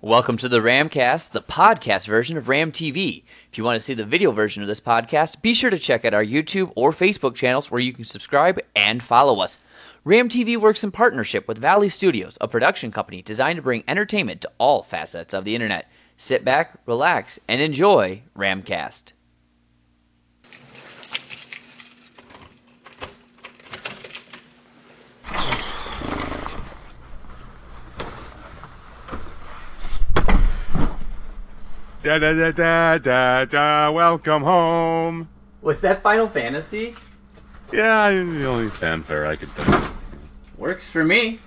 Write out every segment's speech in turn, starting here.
Welcome to the Ramcast, the podcast version of Ram TV. If you want to see the video version of this podcast, be sure to check out our YouTube or Facebook channels where you can subscribe and follow us. Ram TV works in partnership with Valley Studios, a production company designed to bring entertainment to all facets of the internet. Sit back, relax, and enjoy Ramcast. Da da da da da da. Welcome home. Was that Final Fantasy? Yeah, the only fanfare I could think. Works for me.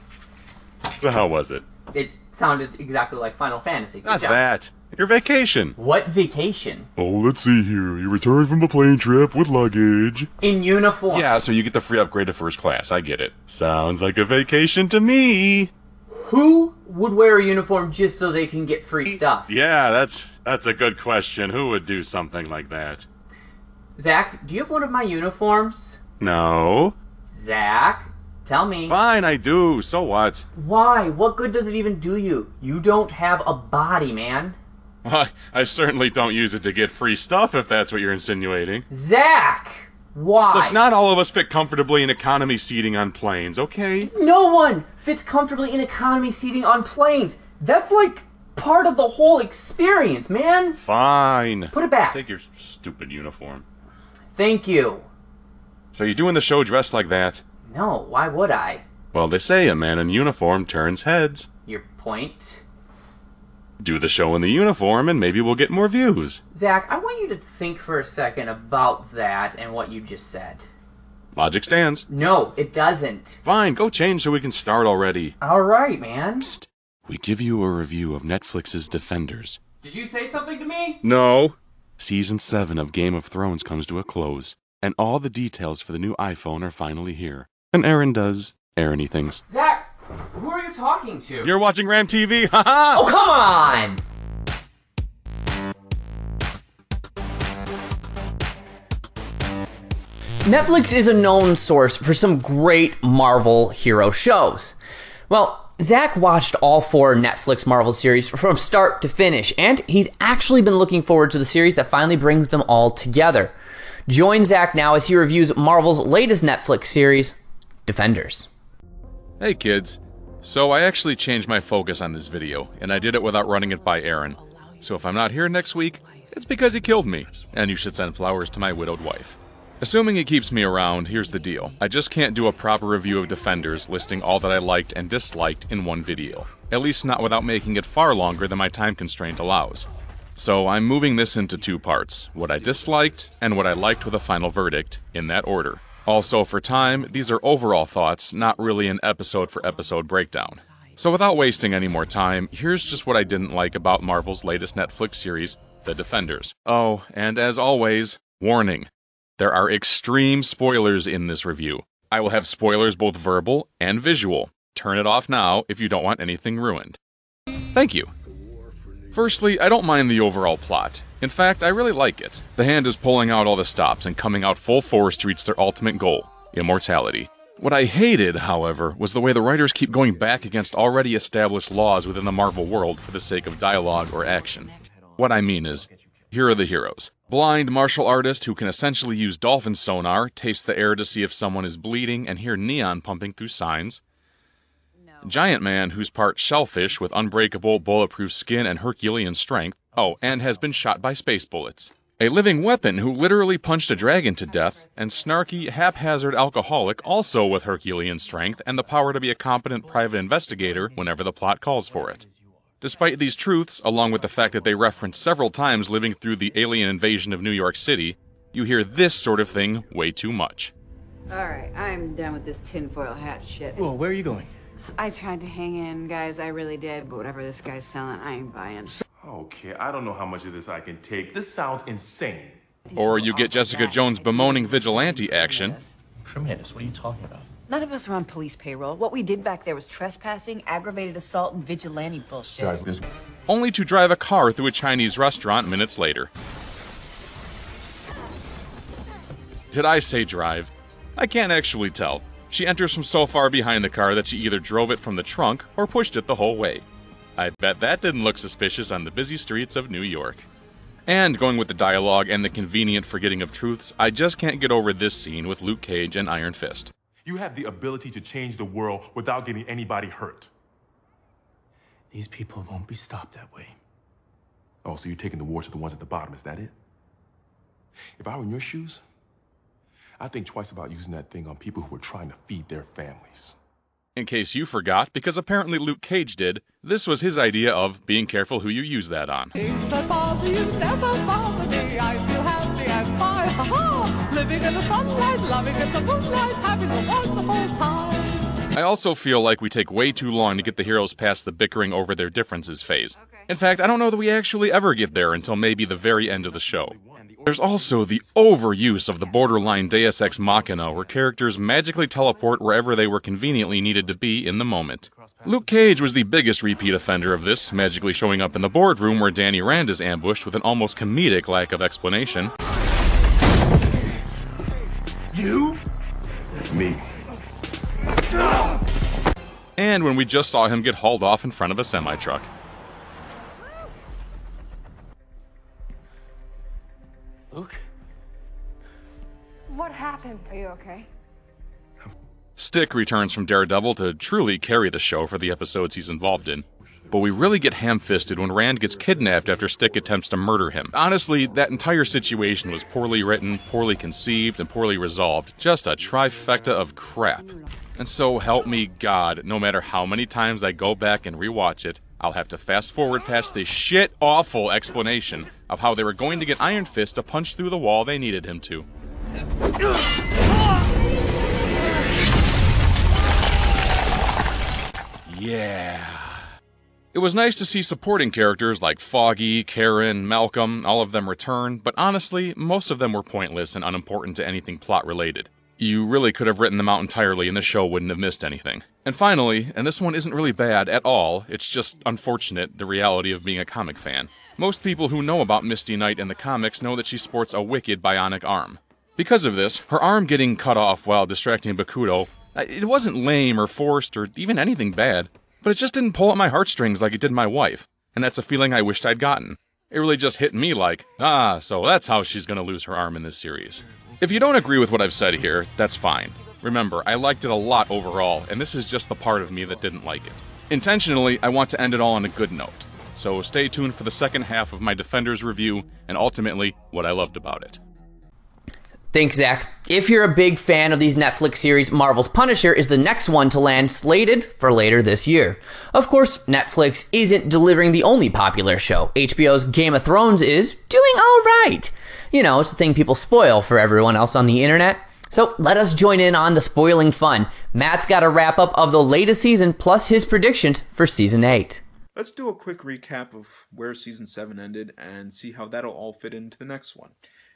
So how was it? It sounded exactly like Final Fantasy. Good Not job. that. Your vacation. What vacation? Oh, let's see here. You returned from a plane trip with luggage. In uniform. Yeah, so you get the free upgrade to first class. I get it. Sounds like a vacation to me. Who would wear a uniform just so they can get free stuff? Yeah, that's that's a good question. Who would do something like that? Zach, do you have one of my uniforms? No. Zach, tell me. Fine, I do. So what? Why? What good does it even do you? You don't have a body, man. Why, I certainly don't use it to get free stuff if that's what you're insinuating. Zach! Why? Look, not all of us fit comfortably in economy seating on planes, okay? no one fits comfortably in economy seating on planes. That's like part of the whole experience, man. Fine. Put it back. Take your stupid uniform. Thank you. So you're doing the show dressed like that? No, why would I? Well, they say a man in uniform turns heads. Your point? Do the show in the uniform and maybe we'll get more views. Zach, I want you to think for a second about that and what you just said. Logic stands. No, it doesn't. Fine, go change so we can start already. Alright, man. Psst. We give you a review of Netflix's Defenders. Did you say something to me? No. Season 7 of Game of Thrones comes to a close, and all the details for the new iPhone are finally here. And Aaron does Aaron things. Zach, who are you talking to? You're watching Ram TV, haha! oh, come on! Netflix is a known source for some great Marvel hero shows. Well, Zach watched all four Netflix Marvel series from start to finish, and he's actually been looking forward to the series that finally brings them all together. Join Zach now as he reviews Marvel's latest Netflix series, Defenders. Hey kids. So I actually changed my focus on this video, and I did it without running it by Aaron. So if I'm not here next week, it's because he killed me, and you should send flowers to my widowed wife. Assuming it keeps me around, here's the deal. I just can't do a proper review of Defenders listing all that I liked and disliked in one video. At least not without making it far longer than my time constraint allows. So I'm moving this into two parts what I disliked and what I liked with a final verdict, in that order. Also, for time, these are overall thoughts, not really an episode for episode breakdown. So, without wasting any more time, here's just what I didn't like about Marvel's latest Netflix series, The Defenders. Oh, and as always, warning there are extreme spoilers in this review. I will have spoilers both verbal and visual. Turn it off now if you don't want anything ruined. Thank you. Firstly, I don't mind the overall plot. In fact, I really like it. The hand is pulling out all the stops and coming out full force to reach their ultimate goal immortality. What I hated, however, was the way the writers keep going back against already established laws within the Marvel world for the sake of dialogue or action. What I mean is, here are the heroes. Blind martial artist who can essentially use dolphin sonar, taste the air to see if someone is bleeding, and hear neon pumping through signs. Giant man who's part shellfish with unbreakable, bulletproof skin and Herculean strength. Oh, and has been shot by space bullets. A living weapon who literally punched a dragon to death, and snarky, haphazard alcoholic also with Herculean strength and the power to be a competent private investigator whenever the plot calls for it. Despite these truths, along with the fact that they reference several times living through the alien invasion of New York City, you hear this sort of thing way too much. Alright, I'm done with this tinfoil hat shit. Well, where are you going? I tried to hang in, guys, I really did, but whatever this guy's selling, I ain't buying. Okay, I don't know how much of this I can take. This sounds insane. Or you get Jessica Jones bemoaning vigilante action. Tremendous. What are you talking about? None of us are on police payroll. What we did back there was trespassing, aggravated assault, and vigilante bullshit. Guys, this only to drive a car through a Chinese restaurant minutes later. Did I say drive? I can't actually tell. She enters from so far behind the car that she either drove it from the trunk or pushed it the whole way. I bet that didn't look suspicious on the busy streets of New York. And going with the dialogue and the convenient forgetting of truths, I just can't get over this scene with Luke Cage and Iron Fist. You have the ability to change the world without getting anybody hurt. These people won't be stopped that way. Oh, so you're taking the war to the ones at the bottom, is that it? If I were in your shoes, I'd think twice about using that thing on people who are trying to feed their families. In case you forgot, because apparently Luke Cage did, this was his idea of being careful who you use that on. Living in the sunlight, loving in the moonlight, having time. I also feel like we take way too long to get the heroes past the bickering over their differences phase. In fact, I don't know that we actually ever get there until maybe the very end of the show. There's also the overuse of the borderline Deus Ex Machina, where characters magically teleport wherever they were conveniently needed to be in the moment. Luke Cage was the biggest repeat offender of this, magically showing up in the boardroom where Danny Rand is ambushed with an almost comedic lack of explanation. You? Me. And when we just saw him get hauled off in front of a semi truck. Luke? What happened? Are you okay? Stick returns from Daredevil to truly carry the show for the episodes he's involved in. But we really get ham fisted when Rand gets kidnapped after Stick attempts to murder him. Honestly, that entire situation was poorly written, poorly conceived, and poorly resolved. Just a trifecta of crap. And so help me God, no matter how many times I go back and rewatch it, I'll have to fast forward past this shit awful explanation of how they were going to get Iron Fist to punch through the wall they needed him to. Yeah. It was nice to see supporting characters like Foggy, Karen, Malcolm, all of them return, but honestly, most of them were pointless and unimportant to anything plot related. You really could have written them out entirely and the show wouldn't have missed anything. And finally, and this one isn't really bad at all, it's just unfortunate the reality of being a comic fan. Most people who know about Misty Knight in the comics know that she sports a wicked bionic arm. Because of this, her arm getting cut off while distracting Bakuto, uh, it wasn't lame or forced or even anything bad, but it just didn't pull at my heartstrings like it did my wife, and that's a feeling I wished I'd gotten. It really just hit me like, ah, so that's how she's gonna lose her arm in this series. If you don't agree with what I've said here, that's fine. Remember, I liked it a lot overall, and this is just the part of me that didn't like it. Intentionally, I want to end it all on a good note, so stay tuned for the second half of my Defenders review and ultimately what I loved about it. Thanks, Zach. If you're a big fan of these Netflix series, Marvel's Punisher is the next one to land slated for later this year. Of course, Netflix isn't delivering the only popular show. HBO's Game of Thrones is doing alright. You know, it's the thing people spoil for everyone else on the internet. So let us join in on the spoiling fun. Matt's got a wrap up of the latest season plus his predictions for season 8. Let's do a quick recap of where season 7 ended and see how that'll all fit into the next one.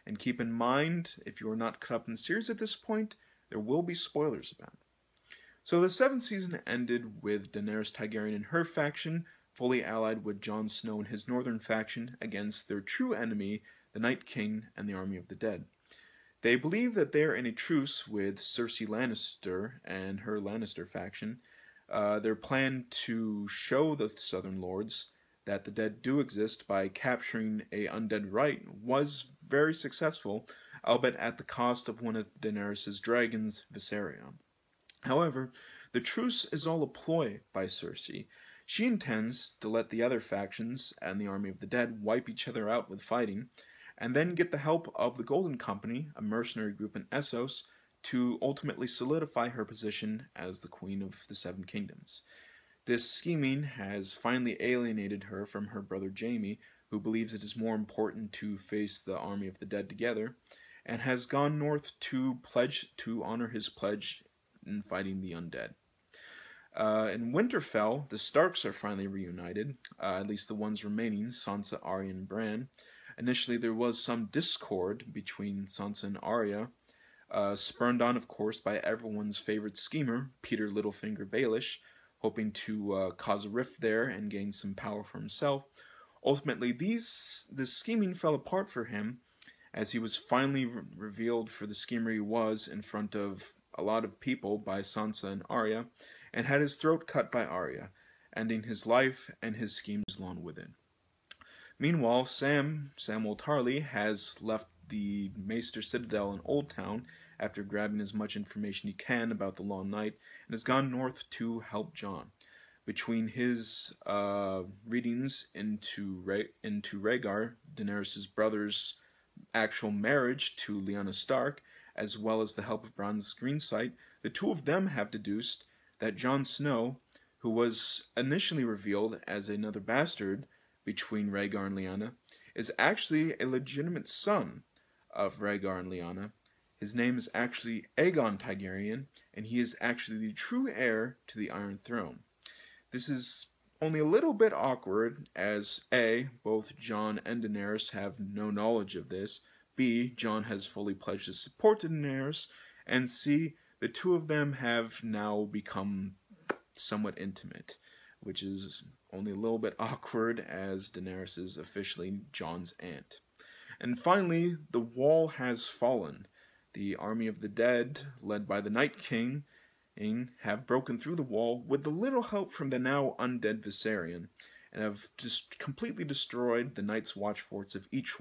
And keep in mind, if you are not caught up in the series at this point, there will be spoilers about it. So the seventh season ended with Daenerys Targaryen and her faction fully allied with Jon Snow and his northern faction against their true enemy, the Night King and the Army of the Dead. They believe that they are in a truce with Cersei Lannister and her Lannister faction. Uh, their plan to show the Southern Lords that the dead do exist by capturing a undead right was very successful, albeit at the cost of one of Daenerys' dragons, Viserion. However, the truce is all a ploy by Cersei. She intends to let the other factions and the army of the dead wipe each other out with fighting, and then get the help of the Golden Company, a mercenary group in Essos, to ultimately solidify her position as the Queen of the Seven Kingdoms. This scheming has finally alienated her from her brother Jaime, who believes it is more important to face the army of the dead together, and has gone north to pledge to honor his pledge in fighting the undead. Uh, in Winterfell, the Starks are finally reunited, uh, at least the ones remaining, Sansa, Arya, and Bran. Initially, there was some discord between Sansa and Arya, uh, spurned on, of course, by everyone's favorite schemer, Petyr Littlefinger Baelish, hoping to uh, cause a rift there and gain some power for himself. Ultimately, these this scheming fell apart for him, as he was finally re- revealed for the schemer he was in front of a lot of people by Sansa and Arya, and had his throat cut by Arya, ending his life and his schemes along with it. Meanwhile, Sam, Samuel Tarly, has left the Maester Citadel in Old Town after grabbing as much information he can about the Long Night and has gone north to help Jon. Between his uh, readings into Re- into Rhaegar, Daenerys' brother's actual marriage to Lyanna Stark, as well as the help of Bran's Greensight, the two of them have deduced that Jon Snow, who was initially revealed as another bastard between Rhaegar and Lyanna, is actually a legitimate son of Rhaegar and Lyanna. His name is actually Aegon Targaryen, and he is actually the true heir to the Iron Throne. This is only a little bit awkward, as A, both Jon and Daenerys have no knowledge of this, B, Jon has fully pledged his support to Daenerys, and C, the two of them have now become somewhat intimate, which is only a little bit awkward as Daenerys is officially Jon's aunt. And finally, the wall has fallen. The army of the dead, led by the Night King, have broken through the wall with a little help from the now undead Viserion, and have just completely destroyed the Night's Watch forts of each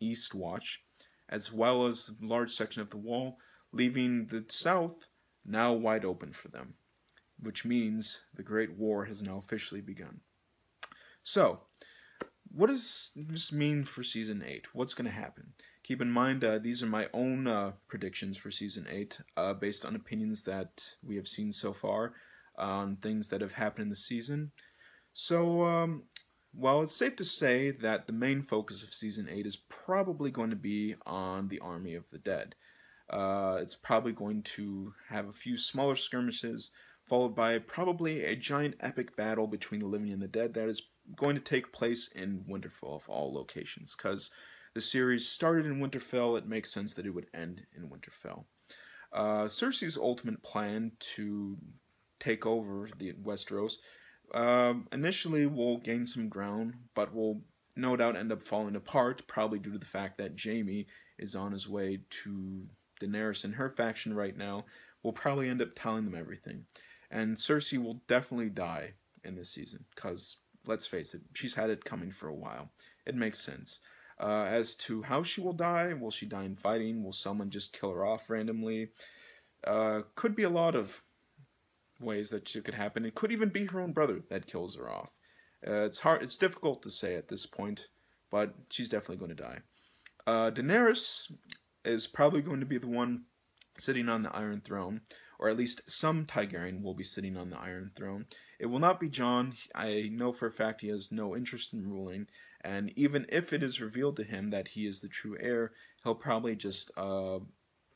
East Watch, as well as a large section of the wall, leaving the south now wide open for them, which means the Great War has now officially begun. So, what does this mean for season 8? What's going to happen? Keep in mind, uh, these are my own uh, predictions for season 8, uh, based on opinions that we have seen so far on things that have happened in the season. So, um, well, it's safe to say that the main focus of season 8 is probably going to be on the Army of the Dead. Uh, it's probably going to have a few smaller skirmishes, followed by probably a giant epic battle between the living and the dead that is going to take place in Winterfell of all locations. Because the series started in Winterfell, it makes sense that it would end in Winterfell. Uh, Cersei's ultimate plan to take over the Westeros uh, initially will gain some ground, but will no doubt end up falling apart, probably due to the fact that Jaime is on his way to Daenerys and her faction right now. Will probably end up telling them everything. And Cersei will definitely die in this season, because let's face it, she's had it coming for a while. It makes sense. Uh, as to how she will die, will she die in fighting? Will someone just kill her off randomly? Uh, could be a lot of ways that it could happen. It could even be her own brother that kills her off. Uh, it's hard. It's difficult to say at this point, but she's definitely going to die. Uh, Daenerys is probably going to be the one sitting on the Iron Throne, or at least some Targaryen will be sitting on the Iron Throne. It will not be Jon. I know for a fact he has no interest in ruling, and even if it is revealed to him that he is the true heir, he'll probably just uh,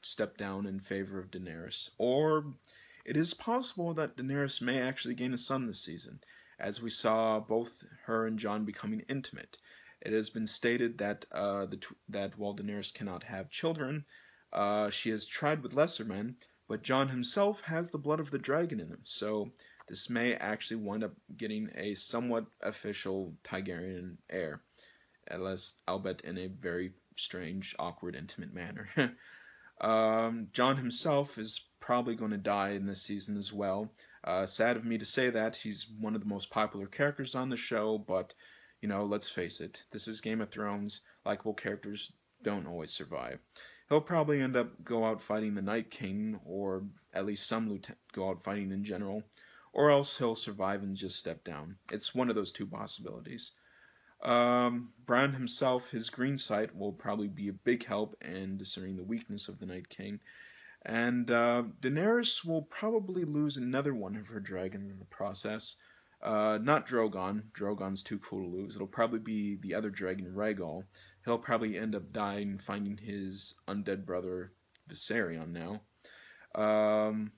step down in favor of Daenerys. Or it is possible that Daenerys may actually gain a son this season, as we saw both her and Jon becoming intimate. It has been stated that uh, the that while Daenerys cannot have children, uh, she has tried with lesser men, but Jon himself has the blood of the dragon in him, so this may actually wind up getting a somewhat official Targaryen heir, unless albeit in a very strange, awkward, intimate manner. um, Jon himself is probably going to die in this season as well. Uh, sad of me to say that he's one of the most popular characters on the show, but you know, let's face it, this is Game of Thrones. Likeable characters don't always survive. He'll probably end up go out fighting the Night King, or at least some lieutenant go out fighting in general or else he'll survive and just step down. It's one of those two possibilities. Um, Bran himself, his green sight will probably be a big help in discerning the weakness of the Night King. And uh, Daenerys will probably lose another one of her dragons in the process. Uh, not Drogon. Drogon's too cool to lose. It'll probably be the other dragon, Rhaegal. He'll probably end up dying, finding his undead brother Viserion now. Um,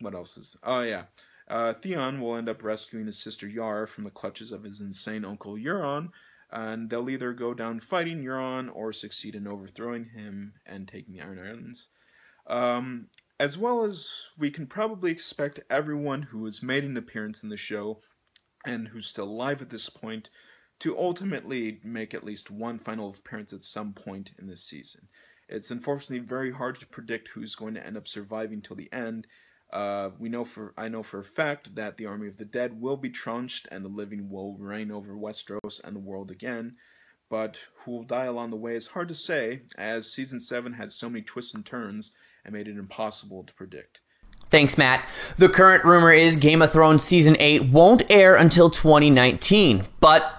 what else is? Oh yeah, uh, Theon will end up rescuing his sister Yara from the clutches of his insane uncle Euron, and they'll either go down fighting Euron or succeed in overthrowing him and taking the Iron Islands. Um, as well as we can probably expect everyone who has made an appearance in the show and who's still alive at this point to ultimately make at least one final appearance at some point in this season. It's unfortunately very hard to predict who's going to end up surviving till the end, Uh, we know for I know for a fact that the army of the dead will be trunched and the living will reign over Westeros and the world again. But who will die along the way is hard to say, as season seven had so many twists and turns and made it impossible to predict. Thanks, Matt. The current rumor is Game of Thrones Season 8 won't air until 2019. But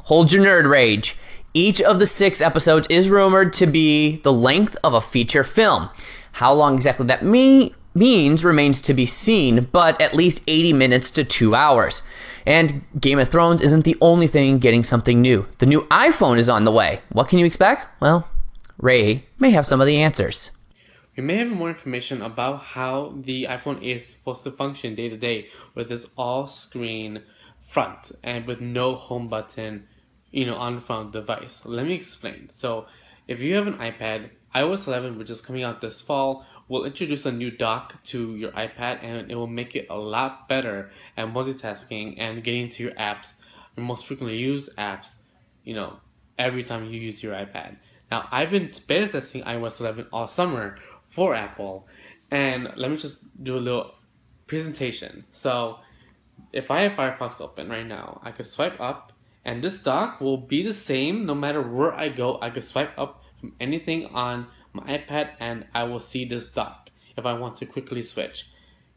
hold your nerd rage. Each of the six episodes is rumored to be the length of a feature film. How long exactly that me- means remains to be seen, but at least 80 minutes to two hours. And Game of Thrones isn't the only thing getting something new. The new iPhone is on the way. What can you expect? Well, Ray may have some of the answers. We may have more information about how the iPhone 8 is supposed to function day to day with this all screen front and with no home button, you know, on the front device. Let me explain. So, if you have an iPad, iOS 11, which is coming out this fall, will introduce a new dock to your iPad and it will make it a lot better at multitasking and getting to your apps, your most frequently used apps, you know, every time you use your iPad. Now, I've been beta testing iOS 11 all summer for Apple. And let me just do a little presentation. So if I have Firefox open right now, I could swipe up and this dock will be the same no matter where I go. I could swipe up from anything on my iPad and I will see this dock if I want to quickly switch.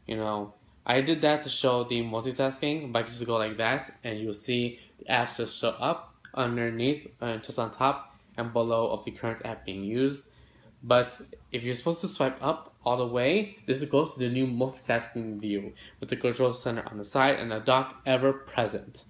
You know, I did that to show the multitasking, but I just go like that and you'll see the apps just show up underneath, uh, just on top and below of the current app being used. But if you're supposed to swipe up all the way, this goes to the new multitasking view with the control center on the side and the dock ever present.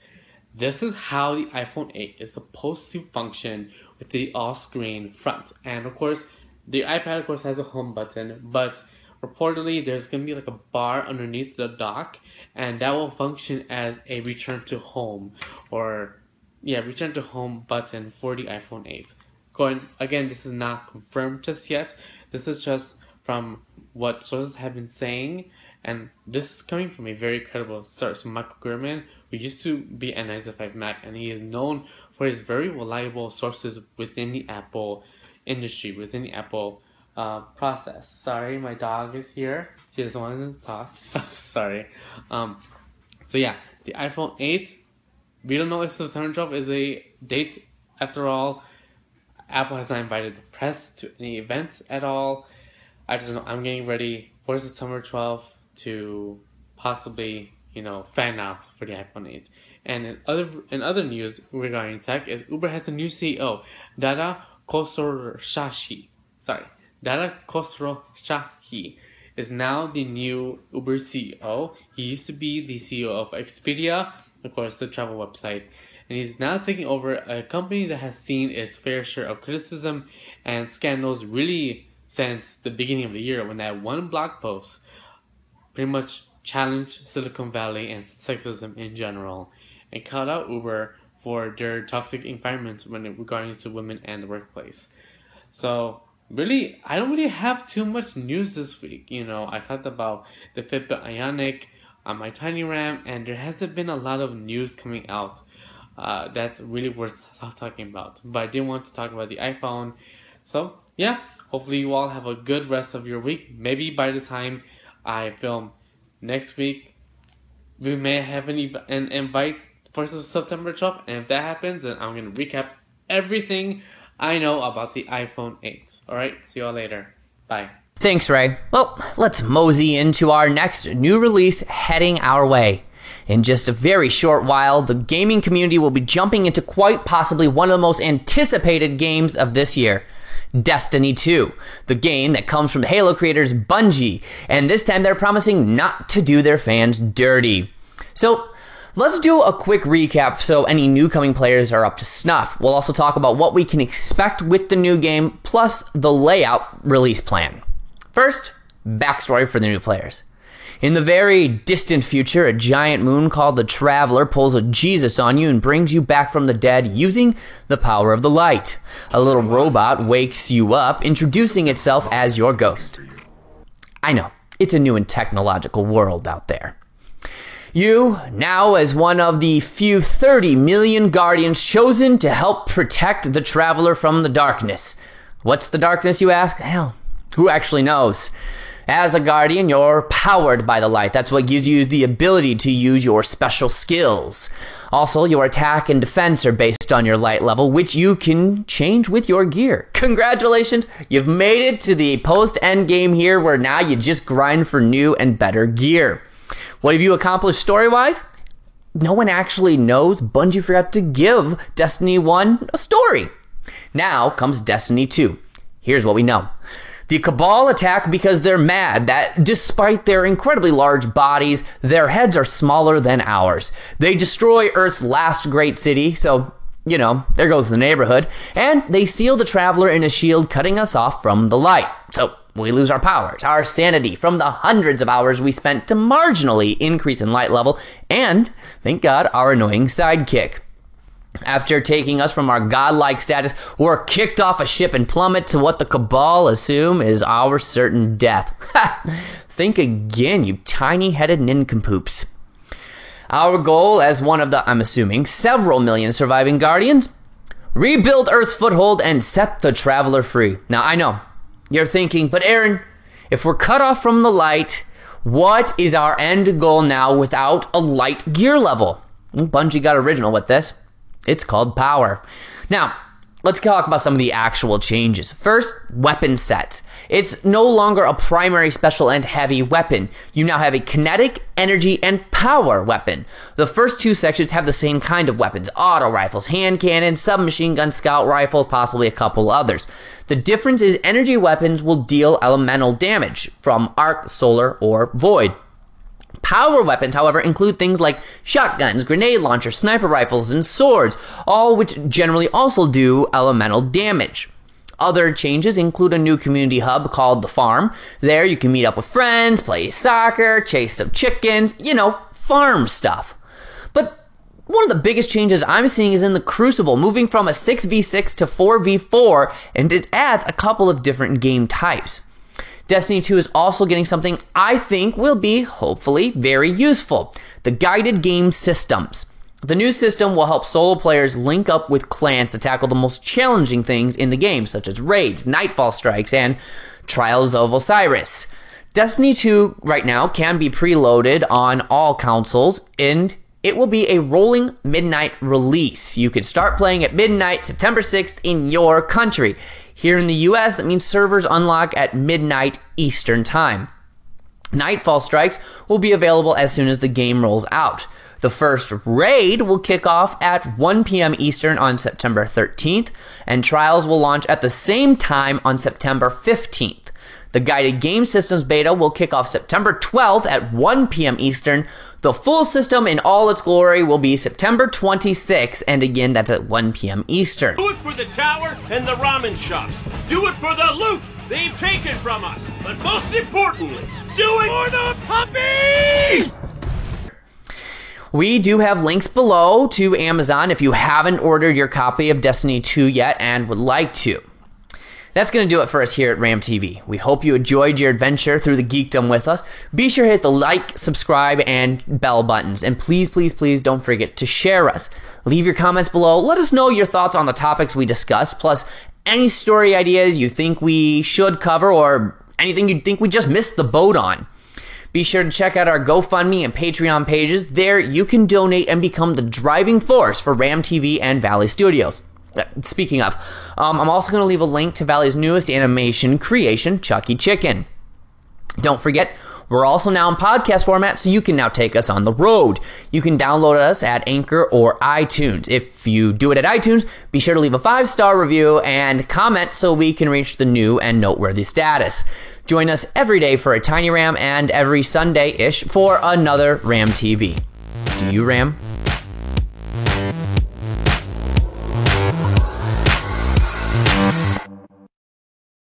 This is how the iPhone 8 is supposed to function with the all-screen front. And of course, the iPad of course has a home button, but reportedly there's going to be like a bar underneath the dock and that will function as a return to home or yeah, return to home button for the iPhone 8 going again this is not confirmed just yet. This is just from what sources have been saying and this is coming from a very credible source michael Gurman, who used to be at 9to5Mac and he is known for his very reliable sources within the apple industry within the apple uh, process. Sorry my dog is here. She doesn't want to talk. Sorry. Um, so yeah the iphone 8 we don't know if september 12 is a date. After all Apple has not invited the press to any event at all. I just know I'm getting ready for September 12th to possibly, you know, fan out for the iPhone 8. And in other in other news regarding tech is Uber has a new CEO, Dara Khosrowshahi. Sorry, Dara Khosrowshahi is now the new Uber CEO. He used to be the CEO of Expedia, of course, the travel website and he's now taking over a company that has seen its fair share of criticism and scandals really since the beginning of the year when that one blog post pretty much challenged Silicon Valley and sexism in general and called out Uber for their toxic environment when it regarding to women and the workplace. So really, I don't really have too much news this week. You know, I talked about the Fitbit Ionic on my Tiny Ram, and there hasn't been a lot of news coming out uh, that's really worth talking about. But I didn't want to talk about the iPhone. So, yeah, hopefully you all have a good rest of your week. Maybe by the time I film next week, we may have an, ev- an invite for September 12th. And if that happens, then I'm going to recap everything I know about the iPhone 8. Alright, see you all later. Bye. Thanks, Ray. Well, let's mosey into our next new release heading our way. In just a very short while, the gaming community will be jumping into quite possibly one of the most anticipated games of this year. Destiny 2, the game that comes from Halo creators Bungie, and this time they're promising not to do their fans dirty. So, let's do a quick recap so any new coming players are up to snuff. We'll also talk about what we can expect with the new game, plus the layout release plan. First, backstory for the new players. In the very distant future, a giant moon called the Traveler pulls a Jesus on you and brings you back from the dead using the power of the light. A little robot wakes you up, introducing itself as your ghost. I know, it's a new and technological world out there. You, now as one of the few 30 million guardians chosen to help protect the Traveler from the darkness. What's the darkness, you ask? Hell, who actually knows? As a guardian, you're powered by the light. That's what gives you the ability to use your special skills. Also, your attack and defense are based on your light level, which you can change with your gear. Congratulations, you've made it to the post end game here where now you just grind for new and better gear. What have you accomplished story wise? No one actually knows. Bungie forgot to give Destiny 1 a story. Now comes Destiny 2. Here's what we know. The Cabal attack because they're mad that despite their incredibly large bodies, their heads are smaller than ours. They destroy Earth's last great city, so, you know, there goes the neighborhood, and they seal the Traveler in a shield, cutting us off from the light. So, we lose our powers, our sanity from the hundreds of hours we spent to marginally increase in light level, and, thank God, our annoying sidekick. After taking us from our godlike status, we're kicked off a ship and plummet to what the Cabal assume is our certain death. Think again, you tiny headed nincompoops. Our goal, as one of the, I'm assuming, several million surviving Guardians, rebuild Earth's foothold and set the Traveler free. Now, I know, you're thinking, but Aaron, if we're cut off from the light, what is our end goal now without a light gear level? Bungie got original with this. It's called power. Now, let's talk about some of the actual changes. First, weapon sets. It's no longer a primary special and heavy weapon. You now have a kinetic, energy, and power weapon. The first two sections have the same kind of weapons auto rifles, hand cannons, submachine gun, scout rifles, possibly a couple others. The difference is energy weapons will deal elemental damage from arc, solar, or void. Power weapons, however, include things like shotguns, grenade launchers, sniper rifles, and swords, all which generally also do elemental damage. Other changes include a new community hub called The Farm. There you can meet up with friends, play soccer, chase some chickens, you know, farm stuff. But one of the biggest changes I'm seeing is in the Crucible, moving from a 6v6 to 4v4, and it adds a couple of different game types. Destiny 2 is also getting something I think will be, hopefully, very useful the guided game systems. The new system will help solo players link up with clans to tackle the most challenging things in the game, such as raids, nightfall strikes, and Trials of Osiris. Destiny 2 right now can be preloaded on all consoles, and it will be a rolling midnight release. You can start playing at midnight, September 6th, in your country. Here in the US, that means servers unlock at midnight Eastern Time. Nightfall Strikes will be available as soon as the game rolls out. The first raid will kick off at 1 p.m. Eastern on September 13th, and trials will launch at the same time on September 15th. The guided game systems beta will kick off September 12th at 1 p.m. Eastern. The full system in all its glory will be September 26th, and again, that's at 1 p.m. Eastern. Do it for the tower and the ramen shops. Do it for the loot they've taken from us. But most importantly, do it for the puppies! We do have links below to Amazon if you haven't ordered your copy of Destiny 2 yet and would like to. That's going to do it for us here at Ram TV. We hope you enjoyed your adventure through the geekdom with us. Be sure to hit the like, subscribe, and bell buttons. And please, please, please don't forget to share us. Leave your comments below. Let us know your thoughts on the topics we discuss, plus any story ideas you think we should cover or anything you think we just missed the boat on. Be sure to check out our GoFundMe and Patreon pages. There, you can donate and become the driving force for Ram TV and Valley Studios. Speaking of, um, I'm also going to leave a link to Valley's newest animation creation, Chucky Chicken. Don't forget, we're also now in podcast format, so you can now take us on the road. You can download us at Anchor or iTunes. If you do it at iTunes, be sure to leave a five star review and comment so we can reach the new and noteworthy status. Join us every day for a Tiny Ram and every Sunday ish for another Ram TV. Do you Ram?